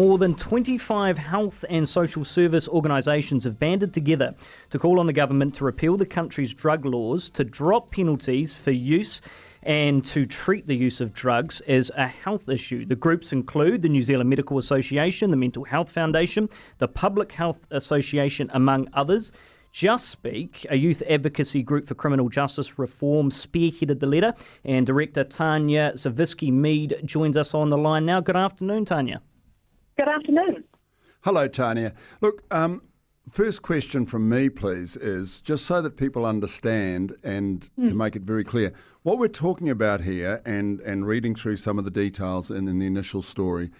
More than 25 health and social service organisations have banded together to call on the government to repeal the country's drug laws, to drop penalties for use and to treat the use of drugs as a health issue. The groups include the New Zealand Medical Association, the Mental Health Foundation, the Public Health Association, among others. Just Speak, a youth advocacy group for criminal justice reform, spearheaded the letter, and director Tania Sawicki Mead joins us on the line now. Good afternoon, Tania. Good afternoon. Hello, Tania. Look, um, first question from me, please, is just so that people understand and mm. to make it very clear what we're talking about here, and and reading through some of the details in, in the initial story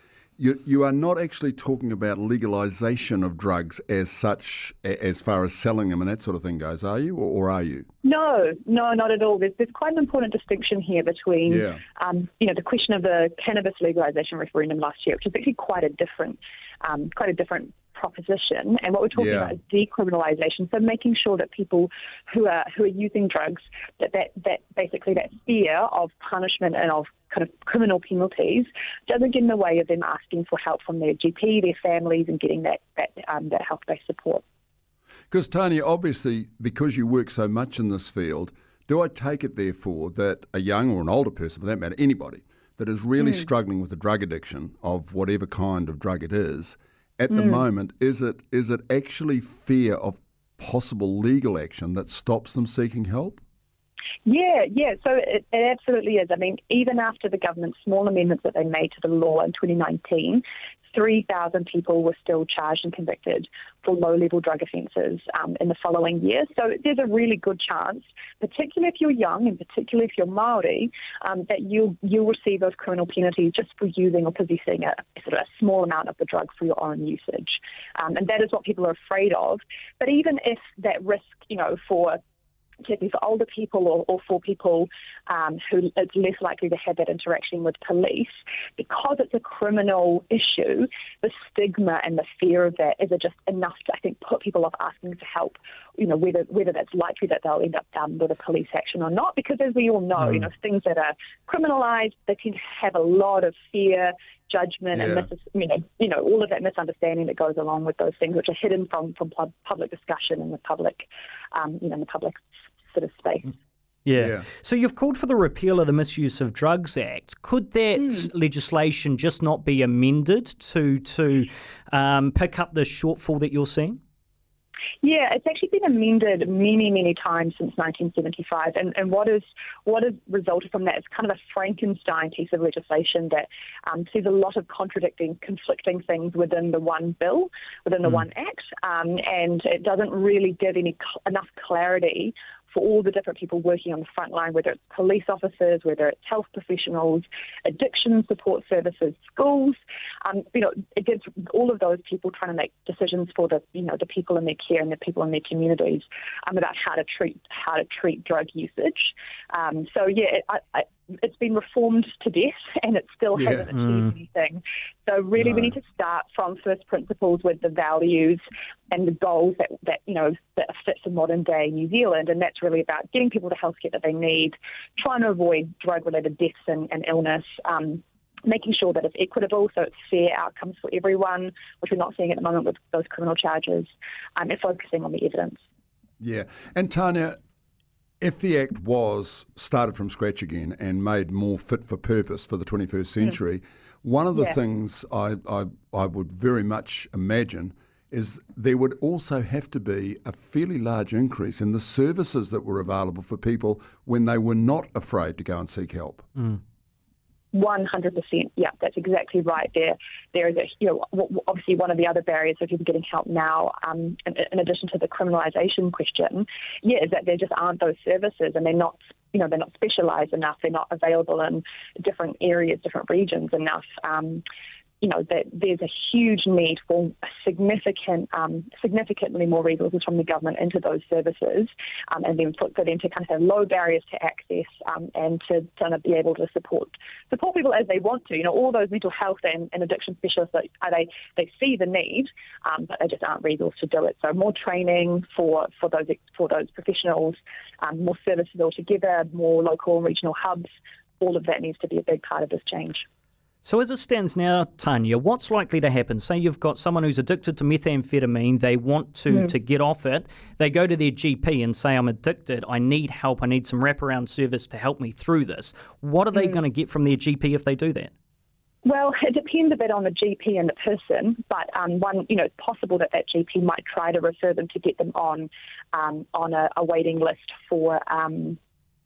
you, you are not actually talking about legalisation of drugs as such, as far as selling them and that sort of thing goes, are you, or, or are you? No, no, not at all. There's, there's quite an important distinction here between, yeah. um, you know, the question of the cannabis legalisation referendum last year, which is actually quite a different, um, quite a different proposition, and what we're talking yeah. about is decriminalisation. So making sure that people who are who are using drugs that that, that basically that fear of punishment and of kind of criminal penalties doesn't get in the way of them asking for help from their GP, their families, and getting that that um, that health based support. Because Tony, obviously, because you work so much in this field, do I take it therefore that a young or an older person, for that matter, anybody that is really mm. struggling with a drug addiction of whatever kind of drug it is, at mm. the hmm. moment, is it is it actually fear of possible legal action that stops them seeking help? Yeah, yeah. So it, it, absolutely is. I mean, even after the government's small amendments that they made to the law in 2019, 3,000 people were still charged and convicted for low level drug offences um, in the following year. So there's a really good chance, particularly if you're young and particularly if you're Maori, um, that you'll, you'll receive those criminal penalties just for using or possessing a, sort of a small amount of the drug for your own usage. Um, and that is what people are afraid of. But even if that risk, you know, for particularly for older people or, or for people um, who it's less likely to have that interaction with police, because it's a criminal issue, the stigma and the fear of that is just enough to, I think, put people off asking for help, you know, whether whether that's likely that they'll end up done with a police action or not. Because as we all know, mm. you know, things that are criminalised, they tend to have a lot of fear, judgment yeah. and mis- you know you know all of that misunderstanding that goes along with those things, which are hidden from from public discussion and the public um, you know in the public sort of space. Yeah. yeah. So you've called for the repeal of the Misuse of Drugs Act. Could that mm. legislation just not be amended to to um, pick up the shortfall that you're seeing? Yeah, it's actually been amended many, many times since 1975, and, and what is what has resulted from that is kind of a Frankenstein piece of legislation that um, sees a lot of contradicting, conflicting things within the one bill, within the mm. one act, um, and it doesn't really give any cl- enough clarity for all the different people working on the front line, whether it's police officers, whether it's health professionals, addiction support services, schools. Um, you know, it gives all of those people trying to make decisions for the you know the people in their care and the people in their communities um, about how to treat how to treat drug usage. Um, so yeah, I, I, it's been reformed to death and it still yeah. hasn't achieved mm. anything. So really, no. we need to start from first principles with the values and the goals that, that you know that fit for modern day New Zealand, and that's really about getting people the healthcare that they need, trying to avoid drug-related deaths and, and illness. Um, making sure that it's equitable, so it's fair outcomes for everyone, which we're not seeing at the moment with those criminal charges, um, and focusing on the evidence. Yeah, and Tania, if the Act was started from scratch again and made more fit for purpose for the 21st hmm. century, mm. one of the yeah. things I, I, I would very much imagine is there would also have to be a fairly large increase in the services that were available for people when they were not afraid to go and seek help. Mm. One hundred percent. Yeah, that's exactly right. There, there is a you know obviously one of the other barriers for people getting help now, um, in, in, addition to the criminalisation question, yeah, is that there just aren't those services and they're not you know they're not specialised enough. They're not available in different areas, different regions enough. Um, you know, that there's a huge need for significant, um, significantly more resources from the government into those services, um, and then for, for, them kind of have low barriers to access um, and to kind of be able to support support people as they want to. You know, all those mental health and, and addiction specialists, are they they see the need, um, but they just aren't resourced to do it. So more training for for those for those professionals, um, more services altogether, more local and regional hubs. All of that needs to be a big part of this change. So, as it stands now, Tania, what's likely to happen? Say you've got someone who's addicted to methamphetamine, they want to, mm. to get off it, they go to their GP and say, I'm addicted, I need help, I need some wraparound service to help me through this. What are they mm. going to get from their GP if they do that? Well, it depends a bit on the GP and the person, but um, one, you know, it's possible that that GP might try to refer them to get them on um, on a, a, waiting list for um,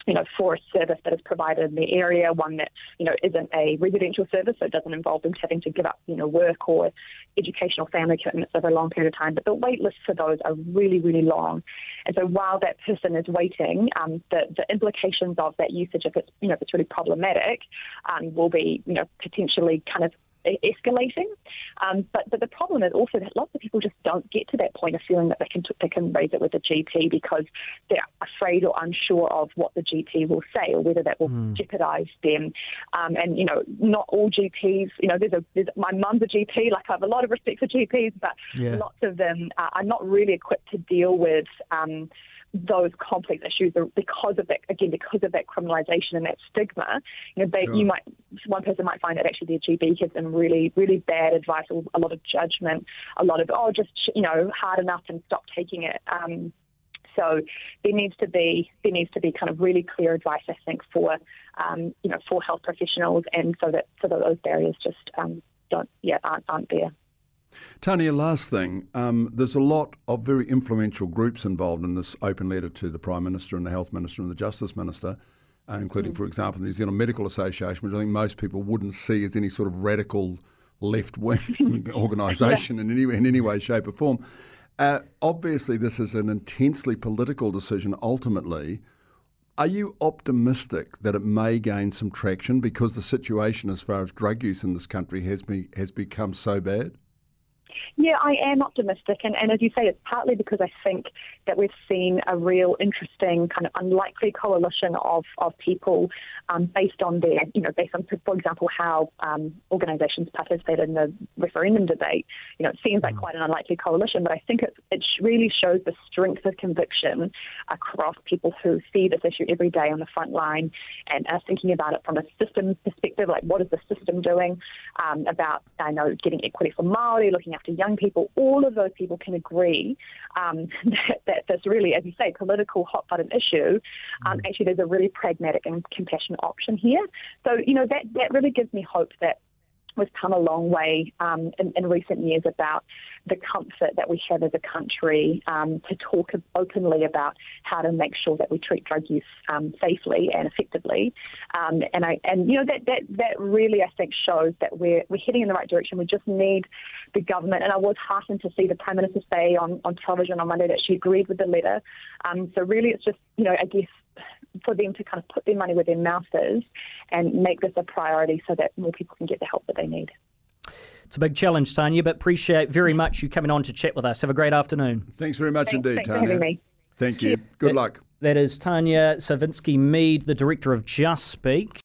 you know, for a service that is provided in the area, one that, you know, isn't a residential service, so it doesn't involve them having to give up, you know, work or educational family commitments over a long period of time. But the wait lists for those are really, really long. And so while that person is waiting, um, the, the implications of that usage, if it's, you know, if it's really problematic, um, will be, you know, potentially kind of escalating. Um, but, but the problem is also that lots of people just don't get to that point of feeling that they can they can raise it with the GP because they're afraid or unsure of what the GP will say or whether that will mm. jeopardise them. Um, and you know, not all GPs. You know, there's a there's, my mum's a GP. Like I have a lot of respect for GPs, but yeah. lots of them are not really equipped to deal with. Um, those complex issues because of that again because of that criminalisation and that stigma. You know, they, sure. you might one person might find that actually their GP gives them really really bad advice, or a lot of judgment, a lot of oh just you know hard enough and stop taking it. Um, so there needs to be there needs to be kind of really clear advice, I think, for um, you know for health professionals, and so that so that those barriers just um, don't yeah aren't, aren't there. Tania, last thing. Um, there's a lot of very influential groups involved in this open letter to the Prime Minister and the Health Minister and the Justice Minister, uh, including, mm. for example, the New Zealand Medical Association, which I think most people wouldn't see as any sort of radical left wing organisation yeah. in, any, in any way, shape, or form. Uh, obviously, this is an intensely political decision ultimately. Are you optimistic that it may gain some traction because the situation as far as drug use in this country has, be, has become so bad? Yeah, I am optimistic, and, and as you say, it's partly because I think that we've seen a real interesting kind of unlikely coalition of, of people um, based on their, you know, based on, for example, how um, organisations participated in the referendum debate. You know, it seems like mm. quite an unlikely coalition, but I think it, it really shows the strength of conviction across people who see this issue every day on the front line and are thinking about it from a system perspective, like what is the system doing um, about, I know, getting equity for Maori, looking after young people, all of those people can agree um, that, that this really, as you say, political hot button issue, um, mm. actually there's a really pragmatic and compassionate option here. So, you know, that, that really gives me hope that we've come a long way um, in, in, recent years about the comfort that we have as a country um, to talk openly about how to make sure that we treat drug use um, safely and effectively. Um, and I and you know that, that that really I think shows that we're we're heading in the right direction. We just need the government. And I was heartened to see the Prime Minister say on, on television on Monday that she agreed with the letter. Um, so really, it's just you know I guess for them to kind of put their money where their mouth is and make this a priority so that more people can get the help that they need. It's a big challenge, Tania, but appreciate very much you coming on to chat with us. Have a great afternoon. Thanks very much thanks, indeed, thanks Tania. Thank you. Good luck. That is Tania Sawicki Mead, the director of Just Speak.